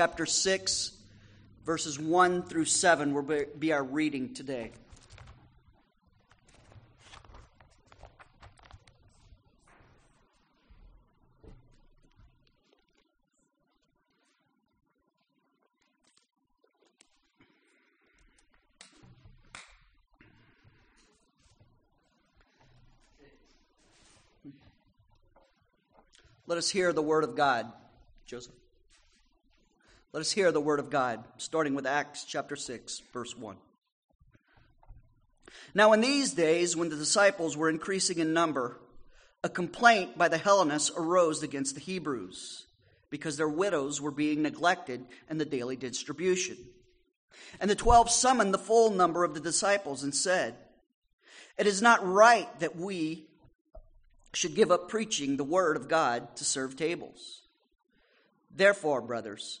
chapter 6, verses 1 through 7 will be our reading today. Let us hear the word of God. Joseph. Let us hear the word of God, starting with Acts chapter 6, verse 1. Now, in these days, when the disciples were increasing in number, a complaint by the Hellenists arose against the Hebrews because their widows were being neglected in the daily distribution. And the twelve summoned the full number of the disciples and said, It is not right that we should give up preaching the word of God to serve tables. Therefore, brothers,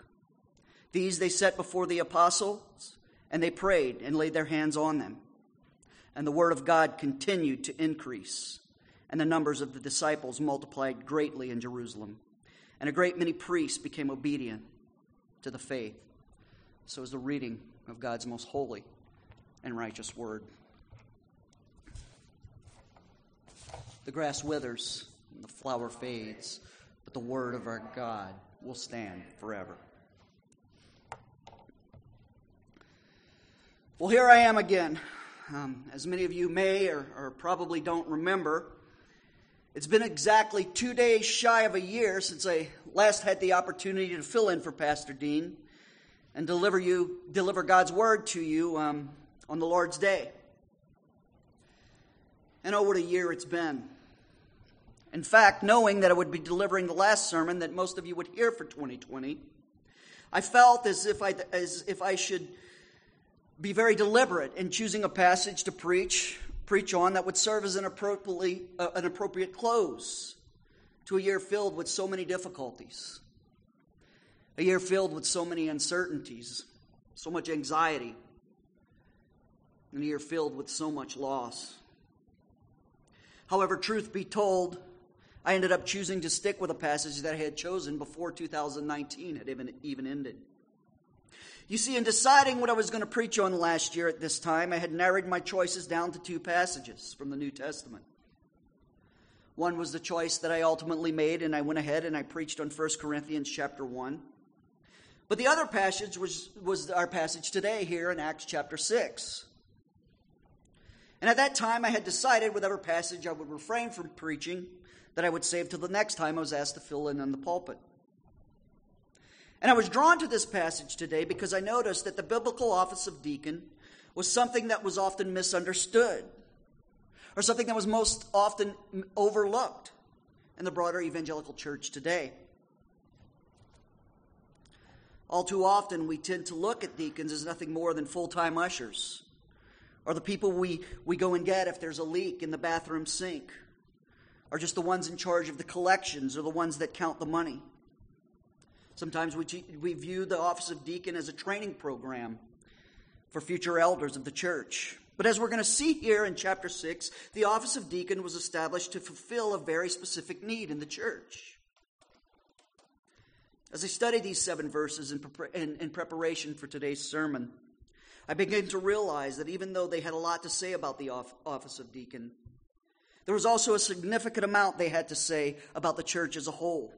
These they set before the apostles, and they prayed and laid their hands on them. And the word of God continued to increase, and the numbers of the disciples multiplied greatly in Jerusalem. And a great many priests became obedient to the faith. So is the reading of God's most holy and righteous word. The grass withers, and the flower fades, but the word of our God will stand forever. Well, here I am again. Um, as many of you may or, or probably don't remember, it's been exactly two days shy of a year since I last had the opportunity to fill in for Pastor Dean and deliver you deliver God's word to you um, on the Lord's Day. And oh, what a year it's been! In fact, knowing that I would be delivering the last sermon that most of you would hear for 2020, I felt as if I, as if I should be very deliberate in choosing a passage to preach, preach on that would serve as an, appropriately, uh, an appropriate close to a year filled with so many difficulties, a year filled with so many uncertainties, so much anxiety, and a year filled with so much loss. However, truth be told, I ended up choosing to stick with a passage that I had chosen before 2019 had even, even ended. You see, in deciding what I was going to preach on last year at this time, I had narrowed my choices down to two passages from the New Testament. One was the choice that I ultimately made, and I went ahead and I preached on 1 Corinthians chapter 1. But the other passage was, was our passage today here in Acts chapter 6. And at that time, I had decided whatever passage I would refrain from preaching that I would save till the next time I was asked to fill in on the pulpit. And I was drawn to this passage today because I noticed that the biblical office of deacon was something that was often misunderstood, or something that was most often overlooked in the broader evangelical church today. All too often, we tend to look at deacons as nothing more than full time ushers, or the people we, we go and get if there's a leak in the bathroom sink, are just the ones in charge of the collections or the ones that count the money. Sometimes we, we view the office of deacon as a training program for future elders of the church. But as we're going to see here in chapter 6, the office of deacon was established to fulfill a very specific need in the church. As I study these seven verses in, in, in preparation for today's sermon, I begin to realize that even though they had a lot to say about the office of deacon, there was also a significant amount they had to say about the church as a whole.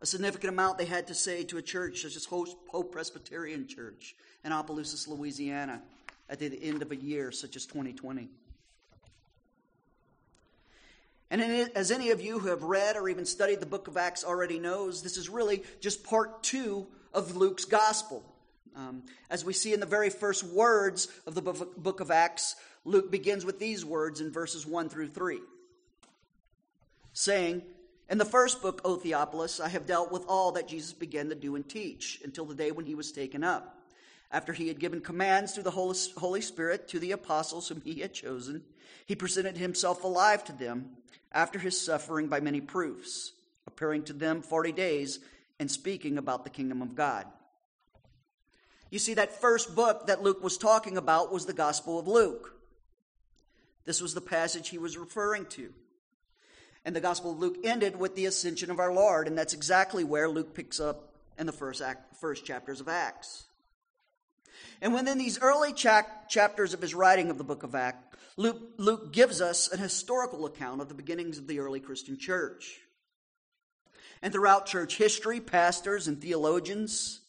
A significant amount they had to say to a church such as Hope Presbyterian Church in Opelousas, Louisiana, at the end of a year such as 2020. And as any of you who have read or even studied the book of Acts already knows, this is really just part two of Luke's gospel. Um, as we see in the very first words of the book of Acts, Luke begins with these words in verses 1 through 3, saying, In the first book, O Theophilus, I have dealt with all that Jesus began to do and teach until the day when he was taken up. After he had given commands through the Holy Spirit to the apostles whom he had chosen, he presented himself alive to them after his suffering by many proofs, appearing to them forty days and speaking about the kingdom of God. You see, that first book that Luke was talking about was the Gospel of Luke. This was the passage he was referring to. And the Gospel of Luke ended with the ascension of our Lord, and that's exactly where Luke picks up in the first, act, first chapters of Acts. And within these early chapters of his writing of the book of Acts, Luke, Luke gives us an historical account of the beginnings of the early Christian church. And throughout church history, pastors and theologians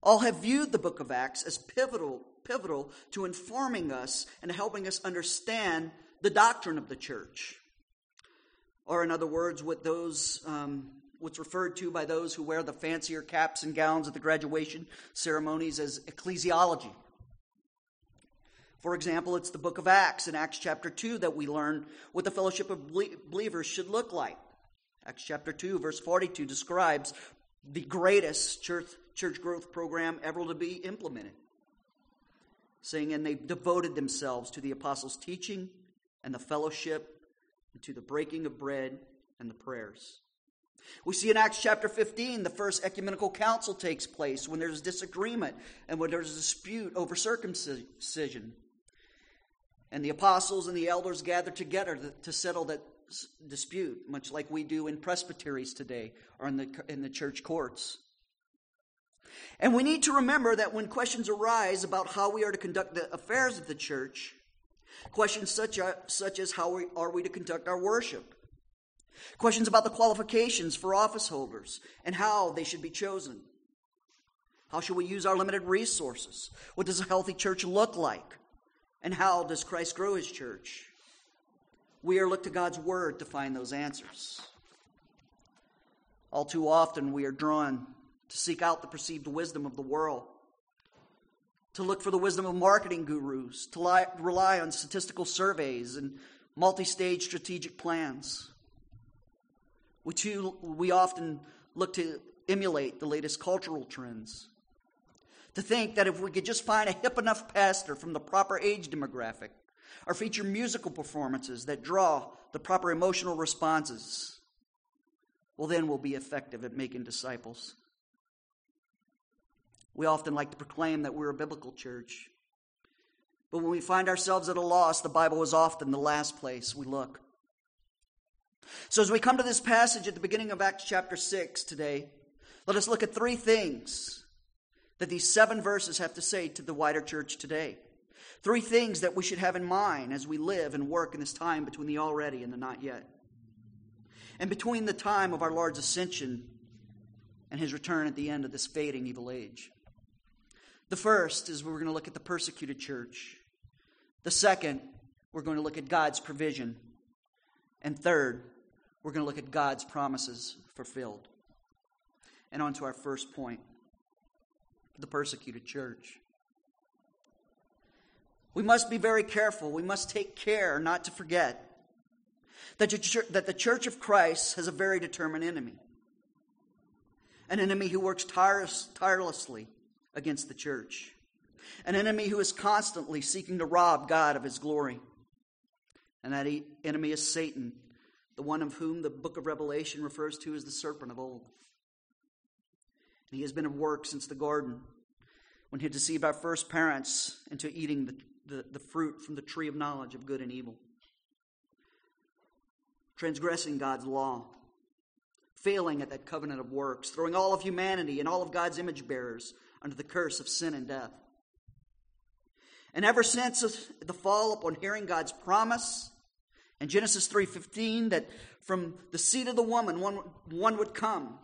all have viewed the book of Acts as pivotal, pivotal to informing us and helping us understand the doctrine of the church. Or, in other words, what those um, what's referred to by those who wear the fancier caps and gowns at the graduation ceremonies as ecclesiology. For example, it's the book of Acts in Acts chapter 2 that we learn what the fellowship of believers should look like. Acts chapter 2, verse 42 describes the greatest church, church growth program ever to be implemented, saying, And they devoted themselves to the apostles' teaching and the fellowship and to the breaking of bread and the prayers. We see in Acts chapter 15, the first ecumenical council takes place when there's disagreement and when there's a dispute over circumcision. And the apostles and the elders gather together to settle that dispute, much like we do in presbyteries today or in the, in the church courts. And we need to remember that when questions arise about how we are to conduct the affairs of the church, questions such, as, such as how are we to conduct our worship, Questions about the qualifications for office holders and how they should be chosen. How should we use our limited resources? What does a healthy church look like? And how does Christ grow his church? We are looked to God's word to find those answers. All too often, we are drawn to seek out the perceived wisdom of the world, to look for the wisdom of marketing gurus, to lie, rely on statistical surveys and multi stage strategic plans. We, too, we often look to emulate the latest cultural trends. To think that if we could just find a hip enough pastor from the proper age demographic, or feature musical performances that draw the proper emotional responses, well, then we'll be effective at making disciples. We often like to proclaim that we're a biblical church. But when we find ourselves at a loss, the Bible is often the last place we look. So, as we come to this passage at the beginning of Acts chapter 6 today, let us look at three things that these seven verses have to say to the wider church today. Three things that we should have in mind as we live and work in this time between the already and the not yet. And between the time of our Lord's ascension and his return at the end of this fading evil age. The first is we're going to look at the persecuted church. The second, we're going to look at God's provision. And third, we're going to look at God's promises fulfilled. And on to our first point the persecuted church. We must be very careful. We must take care not to forget that the church of Christ has a very determined enemy. An enemy who works tirelessly against the church. An enemy who is constantly seeking to rob God of his glory. And that enemy is Satan, the one of whom the book of Revelation refers to as the serpent of old. And he has been at work since the garden when he deceived our first parents into eating the, the, the fruit from the tree of knowledge of good and evil, transgressing God's law, failing at that covenant of works, throwing all of humanity and all of God's image bearers under the curse of sin and death. And ever since the fall upon hearing God's promise in Genesis 3:15 that from the seed of the woman one, one would come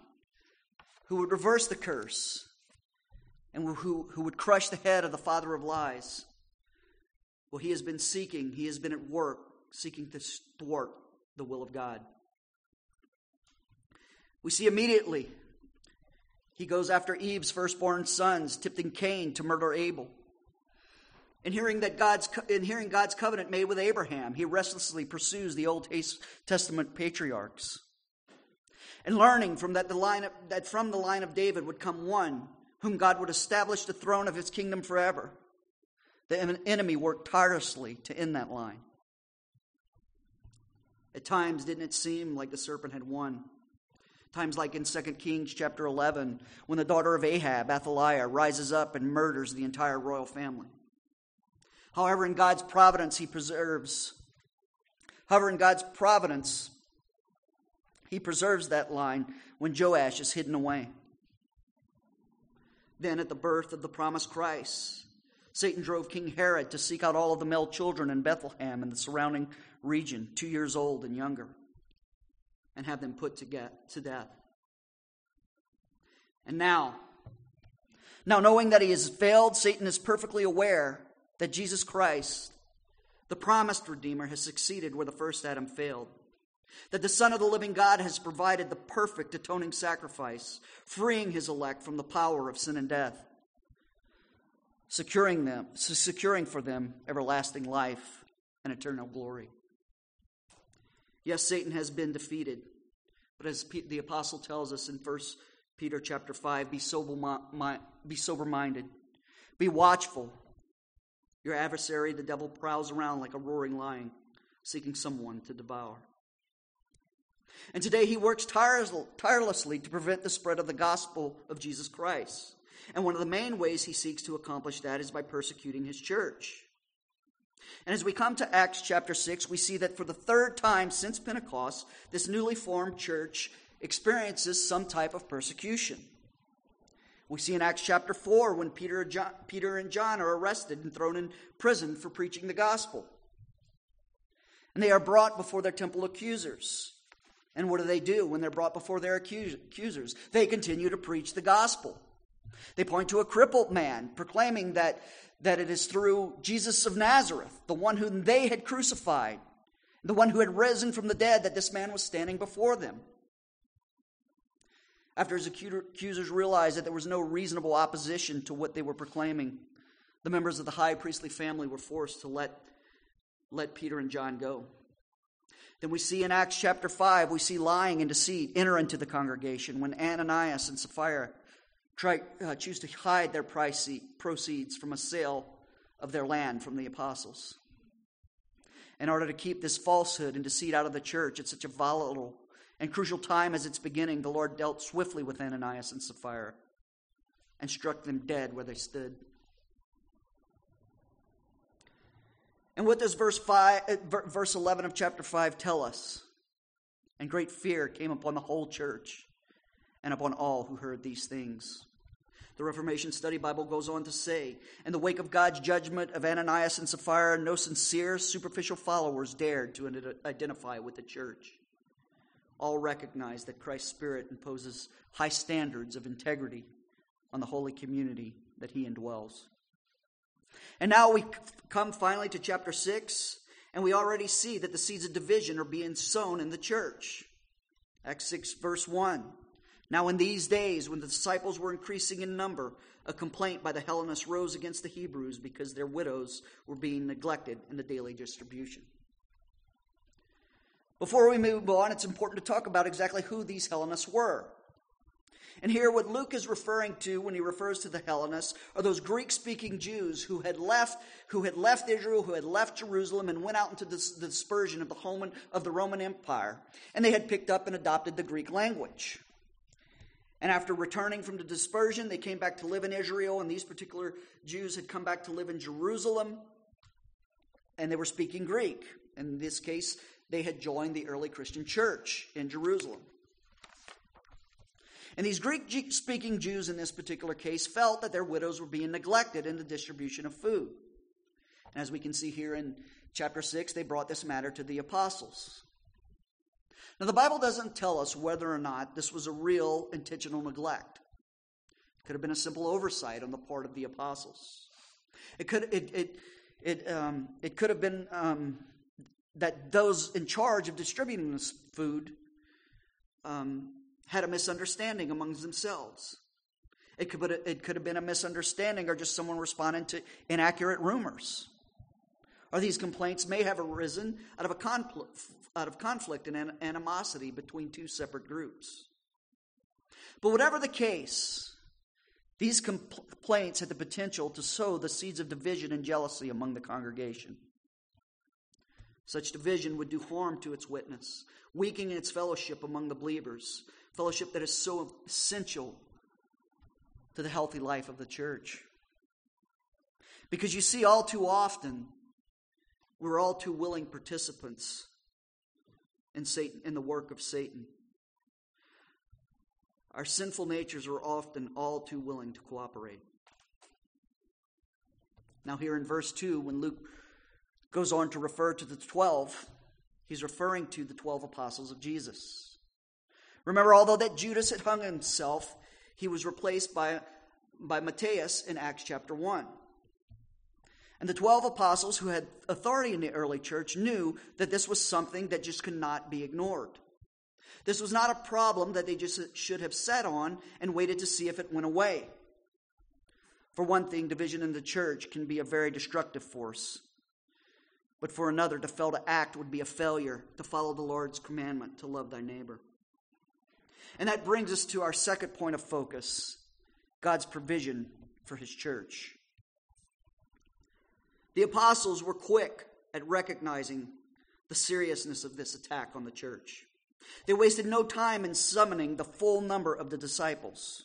who would reverse the curse and who, who would crush the head of the father of lies. Well, he has been seeking, he has been at work seeking to thwart the will of God. We see immediately he goes after Eve's firstborn sons, tempting Cain to murder Abel. In hearing, that God's, in hearing God's covenant made with Abraham, he restlessly pursues the Old Testament patriarchs. And learning from that, the line of, that from the line of David would come one whom God would establish the throne of his kingdom forever. The enemy worked tirelessly to end that line. At times, didn't it seem like the serpent had won? Times like in 2 Kings chapter 11, when the daughter of Ahab, Athaliah, rises up and murders the entire royal family. However, in God's providence, he preserves. However, in God's providence, he preserves that line when Joash is hidden away. Then, at the birth of the promised Christ, Satan drove King Herod to seek out all of the male children in Bethlehem and the surrounding region, two years old and younger, and have them put to, get, to death. And now, now knowing that he has failed, Satan is perfectly aware that Jesus Christ, the promised Redeemer, has succeeded where the first Adam failed. That the Son of the living God has provided the perfect atoning sacrifice, freeing his elect from the power of sin and death, securing them, securing for them everlasting life and eternal glory. Yes, Satan has been defeated, but as the apostle tells us in 1 Peter chapter 5, be sober, be sober minded, be watchful. Your adversary, the devil, prowls around like a roaring lion, seeking someone to devour. And today he works tirelessly to prevent the spread of the gospel of Jesus Christ. And one of the main ways he seeks to accomplish that is by persecuting his church. And as we come to Acts chapter 6, we see that for the third time since Pentecost, this newly formed church experiences some type of persecution. We see in Acts chapter 4 when Peter, John, Peter and John are arrested and thrown in prison for preaching the gospel. And they are brought before their temple accusers. And what do they do when they're brought before their accusers? They continue to preach the gospel. They point to a crippled man, proclaiming that, that it is through Jesus of Nazareth, the one whom they had crucified, the one who had risen from the dead, that this man was standing before them. After his accusers realized that there was no reasonable opposition to what they were proclaiming, the members of the high priestly family were forced to let, let Peter and John go. Then we see in Acts chapter 5, we see lying and deceit enter into the congregation when Ananias and Sapphira try, uh, choose to hide their price, proceeds from a sale of their land from the apostles. In order to keep this falsehood and deceit out of the church at such a volatile and crucial time as its beginning, the Lord dealt swiftly with Ananias and Sapphira and struck them dead where they stood. And what does verse, five, uh, verse 11 of chapter 5 tell us? And great fear came upon the whole church and upon all who heard these things. The Reformation Study Bible goes on to say, In the wake of God's judgment of Ananias and Sapphira, no sincere, superficial followers dared to identify with the church. All recognize that Christ's Spirit imposes high standards of integrity on the holy community that he indwells. And now we come finally to chapter 6, and we already see that the seeds of division are being sown in the church. Acts 6, verse 1. Now, in these days, when the disciples were increasing in number, a complaint by the Hellenists rose against the Hebrews because their widows were being neglected in the daily distribution. Before we move on, it's important to talk about exactly who these Hellenists were. And here, what Luke is referring to when he refers to the Hellenists are those Greek speaking Jews who had left, who had left Israel, who had left Jerusalem, and went out into the, the dispersion of the, of the Roman Empire. And they had picked up and adopted the Greek language. And after returning from the dispersion, they came back to live in Israel, and these particular Jews had come back to live in Jerusalem, and they were speaking Greek. In this case, they had joined the early Christian church in Jerusalem. And these Greek speaking Jews in this particular case felt that their widows were being neglected in the distribution of food. And as we can see here in chapter 6, they brought this matter to the apostles. Now, the Bible doesn't tell us whether or not this was a real intentional neglect. It could have been a simple oversight on the part of the apostles. It could, it, it, it, um, it could have been um, that those in charge of distributing this food um, had a misunderstanding amongst themselves. It could, it could have been a misunderstanding or just someone responding to inaccurate rumors. Or these complaints may have arisen out of a conflict, out of conflict and animosity between two separate groups. But whatever the case, these complaints had the potential to sow the seeds of division and jealousy among the congregation. Such division would do harm to its witness, weakening its fellowship among the believers, fellowship that is so essential to the healthy life of the church. Because you see, all too often, we're all too willing participants in Satan in the work of Satan. Our sinful natures are often all too willing to cooperate. Now, here in verse 2, when Luke goes on to refer to the 12, he's referring to the 12 apostles of Jesus. Remember, although that Judas had hung himself, he was replaced by, by Matthias in Acts chapter 1. And the 12 apostles who had authority in the early church knew that this was something that just could not be ignored. This was not a problem that they just should have sat on and waited to see if it went away. For one thing, division in the church can be a very destructive force. But for another, to fail to act would be a failure to follow the Lord's commandment to love thy neighbor. And that brings us to our second point of focus God's provision for his church. The apostles were quick at recognizing the seriousness of this attack on the church. They wasted no time in summoning the full number of the disciples.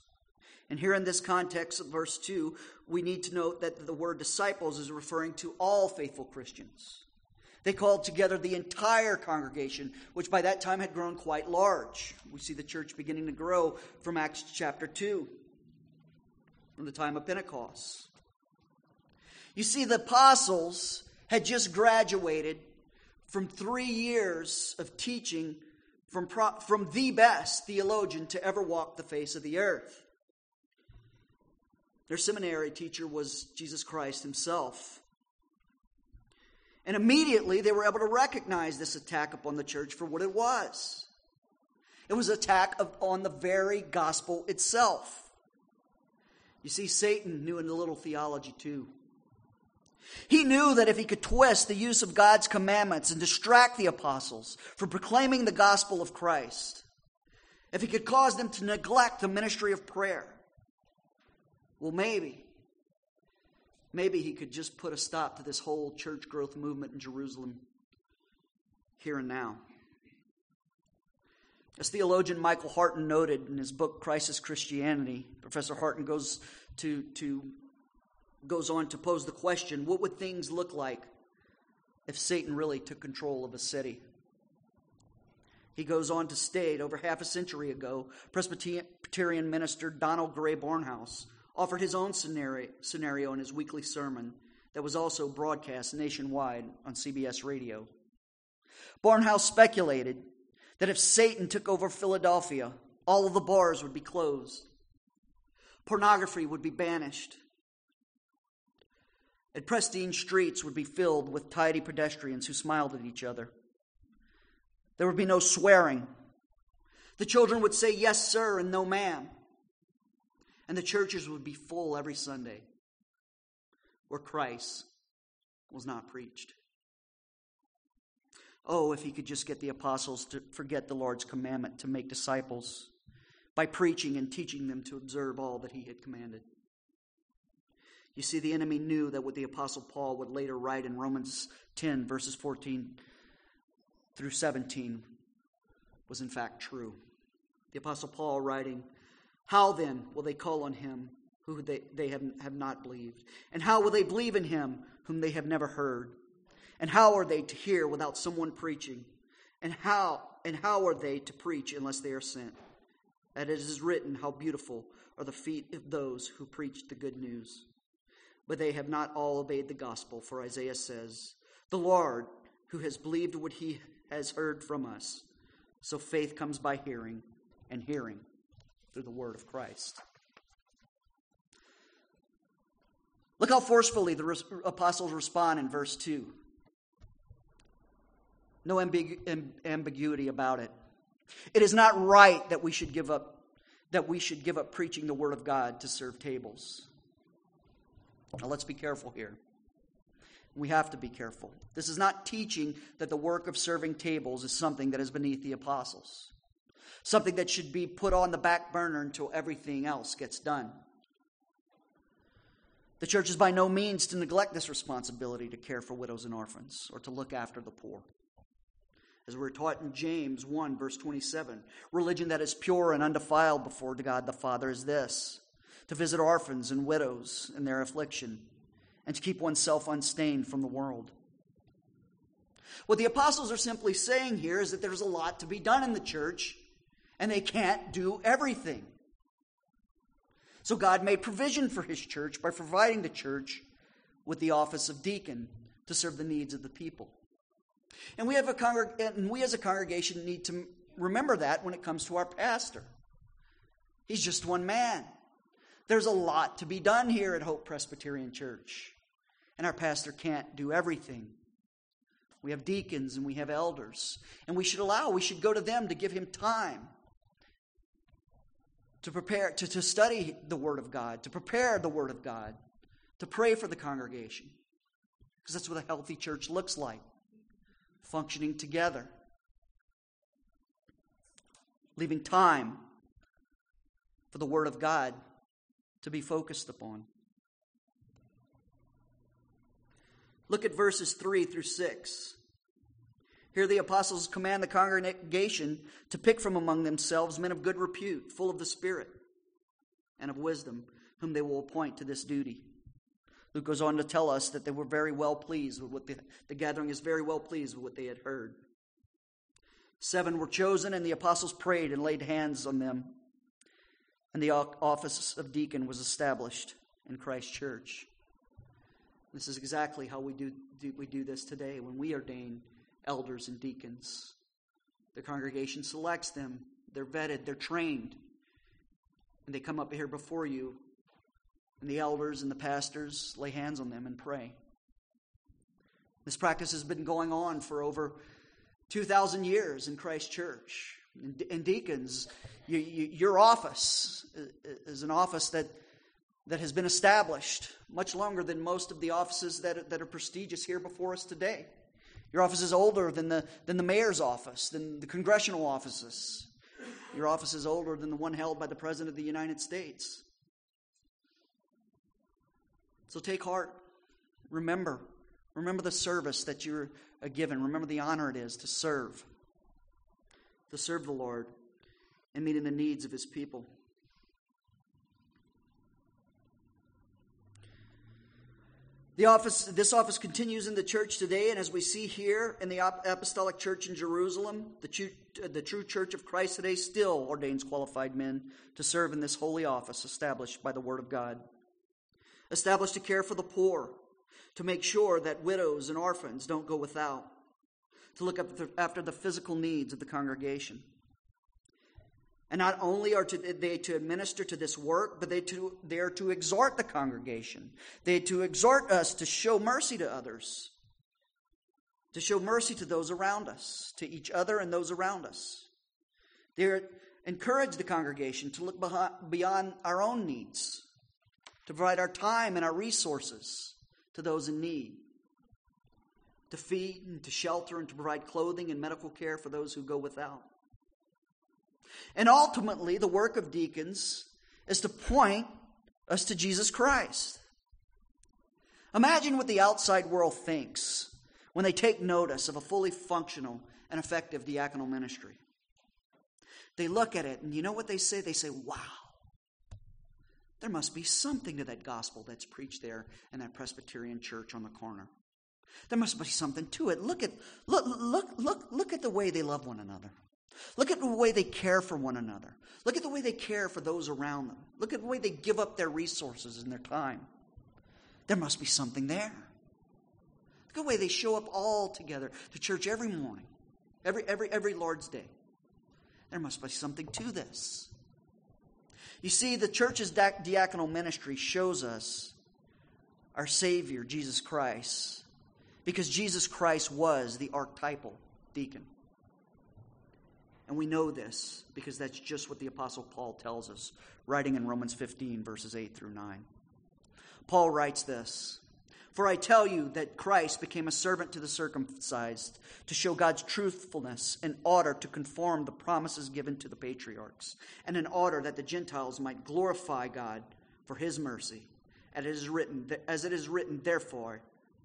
And here in this context of verse 2, we need to note that the word disciples is referring to all faithful Christians. They called together the entire congregation, which by that time had grown quite large. We see the church beginning to grow from Acts chapter 2, from the time of Pentecost. You see, the apostles had just graduated from three years of teaching from, pro- from the best theologian to ever walk the face of the earth. Their seminary teacher was Jesus Christ himself. And immediately they were able to recognize this attack upon the church for what it was. It was an attack of, on the very gospel itself. You see, Satan knew a little theology too. He knew that if he could twist the use of God's commandments and distract the apostles from proclaiming the gospel of Christ, if he could cause them to neglect the ministry of prayer, well, maybe, maybe he could just put a stop to this whole church growth movement in Jerusalem here and now. As theologian Michael Horton noted in his book Christless Christianity, Professor Horton goes to, to goes on to pose the question what would things look like if Satan really took control of a city? He goes on to state over half a century ago, Presbyterian minister Donald Grey Barnhouse offered his own scenario in his weekly sermon that was also broadcast nationwide on CBS radio. Barnhouse speculated that if Satan took over Philadelphia, all of the bars would be closed, pornography would be banished, and pristine streets would be filled with tidy pedestrians who smiled at each other. There would be no swearing. The children would say yes, sir, and no, ma'am. And the churches would be full every Sunday where Christ was not preached. Oh, if he could just get the apostles to forget the Lord's commandment to make disciples by preaching and teaching them to observe all that he had commanded. You see, the enemy knew that what the Apostle Paul would later write in Romans 10, verses 14 through 17, was in fact true. The Apostle Paul writing, How then will they call on him who they, they have, have not believed? And how will they believe in him whom they have never heard? And how are they to hear without someone preaching? And how and how are they to preach unless they are sent? As it is written, How beautiful are the feet of those who preach the good news but they have not all obeyed the gospel. For Isaiah says, The Lord, who has believed what he has heard from us. So faith comes by hearing, and hearing through the word of Christ. Look how forcefully the apostles respond in verse 2. No ambigu- ambiguity about it. It is not right that we should give up that we should give up preaching the word of God to serve tables. Now, let's be careful here. We have to be careful. This is not teaching that the work of serving tables is something that is beneath the apostles. something that should be put on the back burner until everything else gets done. The church is by no means to neglect this responsibility to care for widows and orphans or to look after the poor. As we're taught in James 1, verse 27, religion that is pure and undefiled before God the Father is this to visit orphans and widows in their affliction, and to keep oneself unstained from the world. What the apostles are simply saying here is that there's a lot to be done in the church, and they can't do everything. So God made provision for his church by providing the church with the office of deacon to serve the needs of the people. And we have a congreg- and we as a congregation need to remember that when it comes to our pastor. He's just one man. There's a lot to be done here at Hope Presbyterian Church, and our pastor can't do everything. We have deacons and we have elders, and we should allow, we should go to them to give him time to prepare, to, to study the Word of God, to prepare the Word of God, to pray for the congregation. Because that's what a healthy church looks like functioning together, leaving time for the Word of God to be focused upon. Look at verses 3 through 6. Here the apostles command the congregation to pick from among themselves men of good repute, full of the Spirit and of wisdom, whom they will appoint to this duty. Luke goes on to tell us that they were very well pleased with what the, the gathering is very well pleased with what they had heard. Seven were chosen, and the apostles prayed and laid hands on them and the office of deacon was established in Christ Church. This is exactly how we do, do, we do this today when we ordain elders and deacons. The congregation selects them, they're vetted, they're trained, and they come up here before you, and the elders and the pastors lay hands on them and pray. This practice has been going on for over 2,000 years in Christ Church. And deacons, you, you, your office uh, uh, is an office that, that has been established much longer than most of the offices that, that are prestigious here before us today. Your office is older than the, than the mayor's office, than the congressional offices. Your office is older than the one held by the President of the United States. So take heart. Remember. Remember the service that you're uh, given. Remember the honor it is to serve to serve the Lord and meeting the needs of his people. The office, this office continues in the church today, and as we see here in the Apostolic Church in Jerusalem, the true, the true Church of Christ today still ordains qualified men to serve in this holy office established by the Word of God. Established to care for the poor, to make sure that widows and orphans don't go without, to look after the physical needs of the congregation. And not only are they to administer to this work, but they, to, they are to exhort the congregation. They are to exhort us to show mercy to others, to show mercy to those around us, to each other and those around us. They encourage the congregation to look beyond our own needs, to provide our time and our resources to those in need to feed and to shelter and to provide clothing and medical care for those who go without. And ultimately, the work of deacons is to point us to Jesus Christ. Imagine what the outside world thinks when they take notice of a fully functional and effective diaconal ministry. They look at it, and you know what they say? They say, wow, there must be something to that gospel that's preached there in that Presbyterian church on the corner. There must be something to it. Look at look look look look at the way they love one another. Look at the way they care for one another. Look at the way they care for those around them. Look at the way they give up their resources and their time. There must be something there. Look at the way they show up all together to church every morning, every every every Lord's Day. There must be something to this. You see, the church's diaconal ministry shows us our Savior, Jesus Christ, because Jesus Christ was the archetypal deacon. And we know this because that's just what the Apostle Paul tells us, writing in Romans 15, verses 8 through 9. Paul writes this For I tell you that Christ became a servant to the circumcised to show God's truthfulness in order to conform the promises given to the patriarchs, and in order that the Gentiles might glorify God for his mercy. As it is written, as it is written therefore,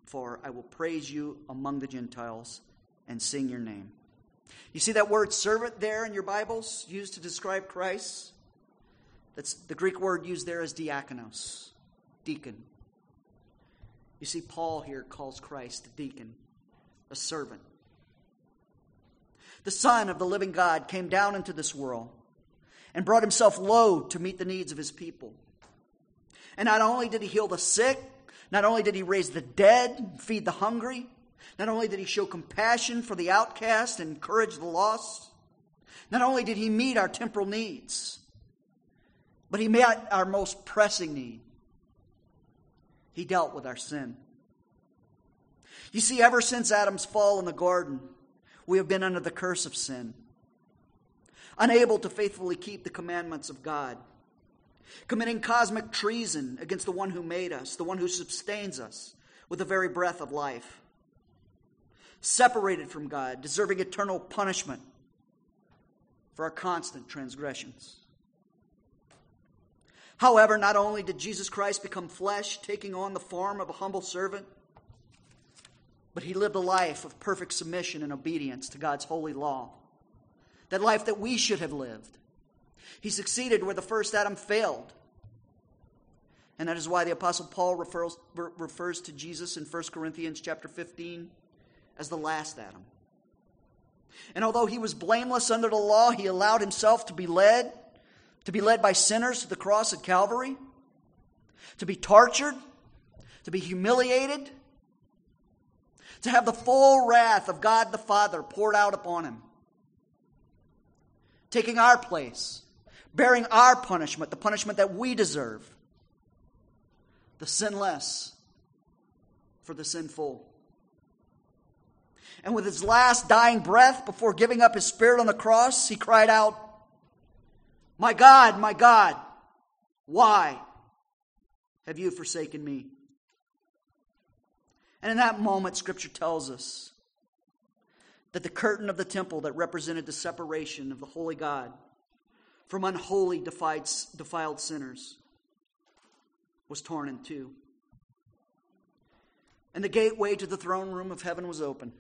for I will praise you among the Gentiles and sing your name. You see that word servant there in your Bibles used to describe Christ? That's the Greek word used there is diakonos, deacon. You see, Paul here calls Christ a deacon, a servant. The Son of the living God came down into this world and brought himself low to meet the needs of his people. And not only did he heal the sick, not only did he raise the dead, feed the hungry, not only did he show compassion for the outcast and encourage the lost, not only did he meet our temporal needs, but he met our most pressing need he dealt with our sin. You see, ever since Adam's fall in the garden, we have been under the curse of sin, unable to faithfully keep the commandments of God, committing cosmic treason against the one who made us, the one who sustains us with the very breath of life, separated from God, deserving eternal punishment for our constant transgressions. However, not only did Jesus Christ become flesh, taking on the form of a humble servant, but he lived a life of perfect submission and obedience to God's holy law. That life that we should have lived. He succeeded where the first Adam failed. And that is why the apostle Paul refers, refers to Jesus in 1 Corinthians chapter 15 as the last Adam. And although he was blameless under the law, he allowed himself to be led to be led by sinners to the cross at Calvary, to be tortured, to be humiliated, to have the full wrath of God the Father poured out upon him, taking our place, bearing our punishment, the punishment that we deserve, the sinless for the sinful. And with his last dying breath before giving up his spirit on the cross, he cried out, my God, my God, why have you forsaken me? And in that moment, Scripture tells us that the curtain of the temple that represented the separation of the holy God from unholy, defiled sinners was torn in two. And the gateway to the throne room of heaven was open.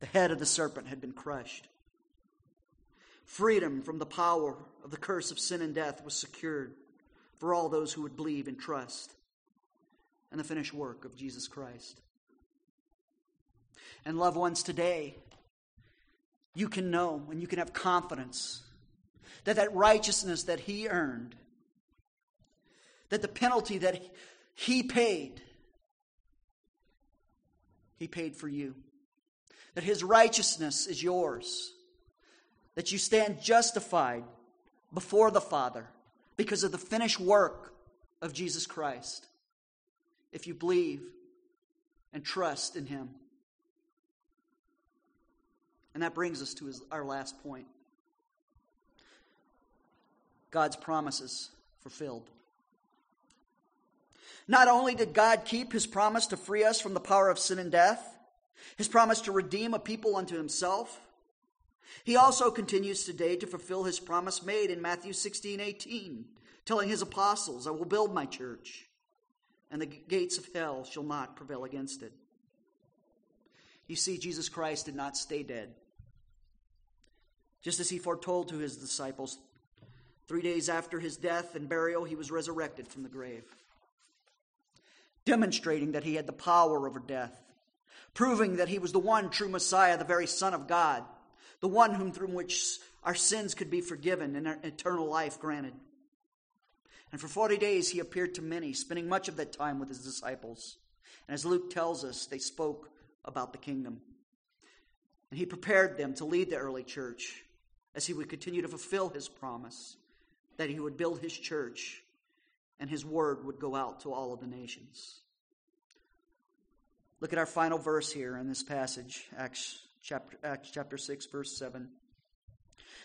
The head of the serpent had been crushed. Freedom from the power of the curse of sin and death was secured for all those who would believe and trust in the finished work of Jesus Christ. And loved ones, today, you can know and you can have confidence that that righteousness that he earned, that the penalty that he paid, he paid for you. That his righteousness is yours that you stand justified before the Father because of the finished work of Jesus Christ. If you believe and trust in Him. And that brings us to his, our last point God's promises fulfilled. Not only did God keep his promise to free us from the power of sin and death, his promise to redeem a people unto himself, he also continues today to fulfill his promise made in Matthew 16 18, telling his apostles, I will build my church, and the gates of hell shall not prevail against it. You see, Jesus Christ did not stay dead. Just as he foretold to his disciples, three days after his death and burial, he was resurrected from the grave, demonstrating that he had the power over death, proving that he was the one true Messiah, the very Son of God the one whom through which our sins could be forgiven and eternal life granted. And for 40 days he appeared to many, spending much of that time with his disciples. And as Luke tells us, they spoke about the kingdom. And he prepared them to lead the early church as he would continue to fulfill his promise that he would build his church and his word would go out to all of the nations. Look at our final verse here in this passage, Acts chapter, Acts chapter 6, verse 7.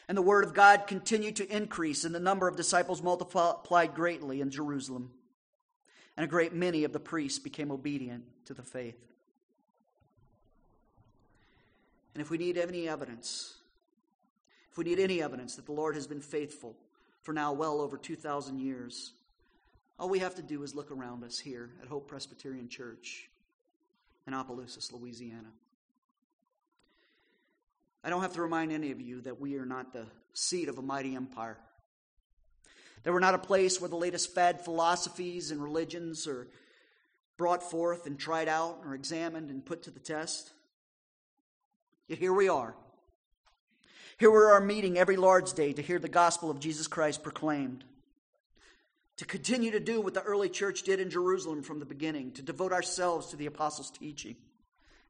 And the word of God continued to increase, and the number of disciples multiplied greatly in Jerusalem. and a great many of the priests became obedient to the faith. And if we need any evidence, if we need any evidence that the Lord has been faithful for now well over 2,000 years, all we have to do is look around us here at Hope Presbyterian Church in Opelousas, Louisiana. I don't have to remind any of you that we are not the seat of a mighty empire. That we're not a place where the latest fad philosophies and religions are brought forth and tried out or examined and put to the test. Yet here we are. Here we are meeting every Lord's Day to hear the gospel of Jesus Christ proclaimed. To continue to do what the early church did in Jerusalem from the beginning, to devote ourselves to the apostles' teaching,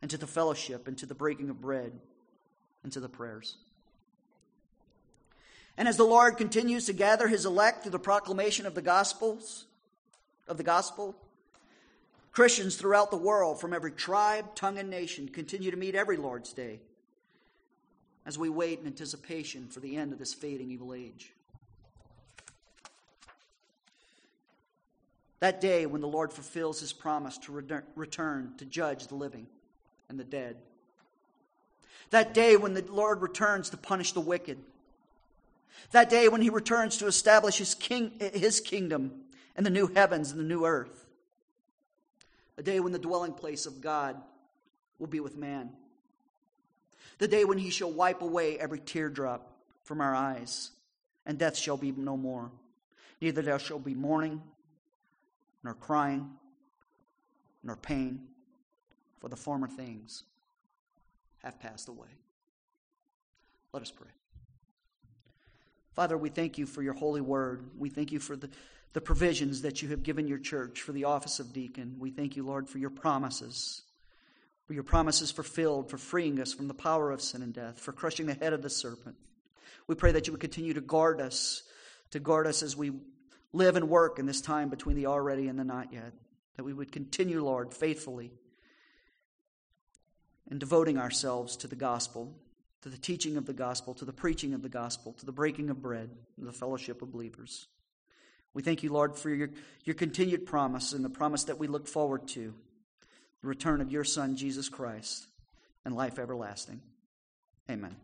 and to the fellowship, and to the breaking of bread, and to the prayers. And as the Lord continues to gather his elect through the proclamation of the gospels, of the gospel, Christians throughout the world from every tribe, tongue, and nation continue to meet every Lord's Day as we wait in anticipation for the end of this fading evil age. That day when the Lord fulfills his promise to return to judge the living and the dead. That day when the Lord returns to punish the wicked that day when he returns to establish his, king, his kingdom and the new heavens and the new earth. A day when the dwelling place of God will be with man. The day when he shall wipe away every teardrop from our eyes, and death shall be no more. Neither there shall be mourning, nor crying, nor pain, for the former things have passed away. Let us pray. Father, we thank you for your holy word. We thank you for the, the provisions that you have given your church for the office of deacon. We thank you, Lord, for your promises, for your promises fulfilled, for freeing us from the power of sin and death, for crushing the head of the serpent. We pray that you would continue to guard us, to guard us as we live and work in this time between the already and the not yet. That we would continue, Lord, faithfully in devoting ourselves to the gospel, to the teaching of the gospel, to the preaching of the gospel, to the breaking of bread, and the fellowship of believers. We thank you, Lord, for your, your continued promise and the promise that we look forward to return of your Son, Jesus Christ, and life everlasting. Amen.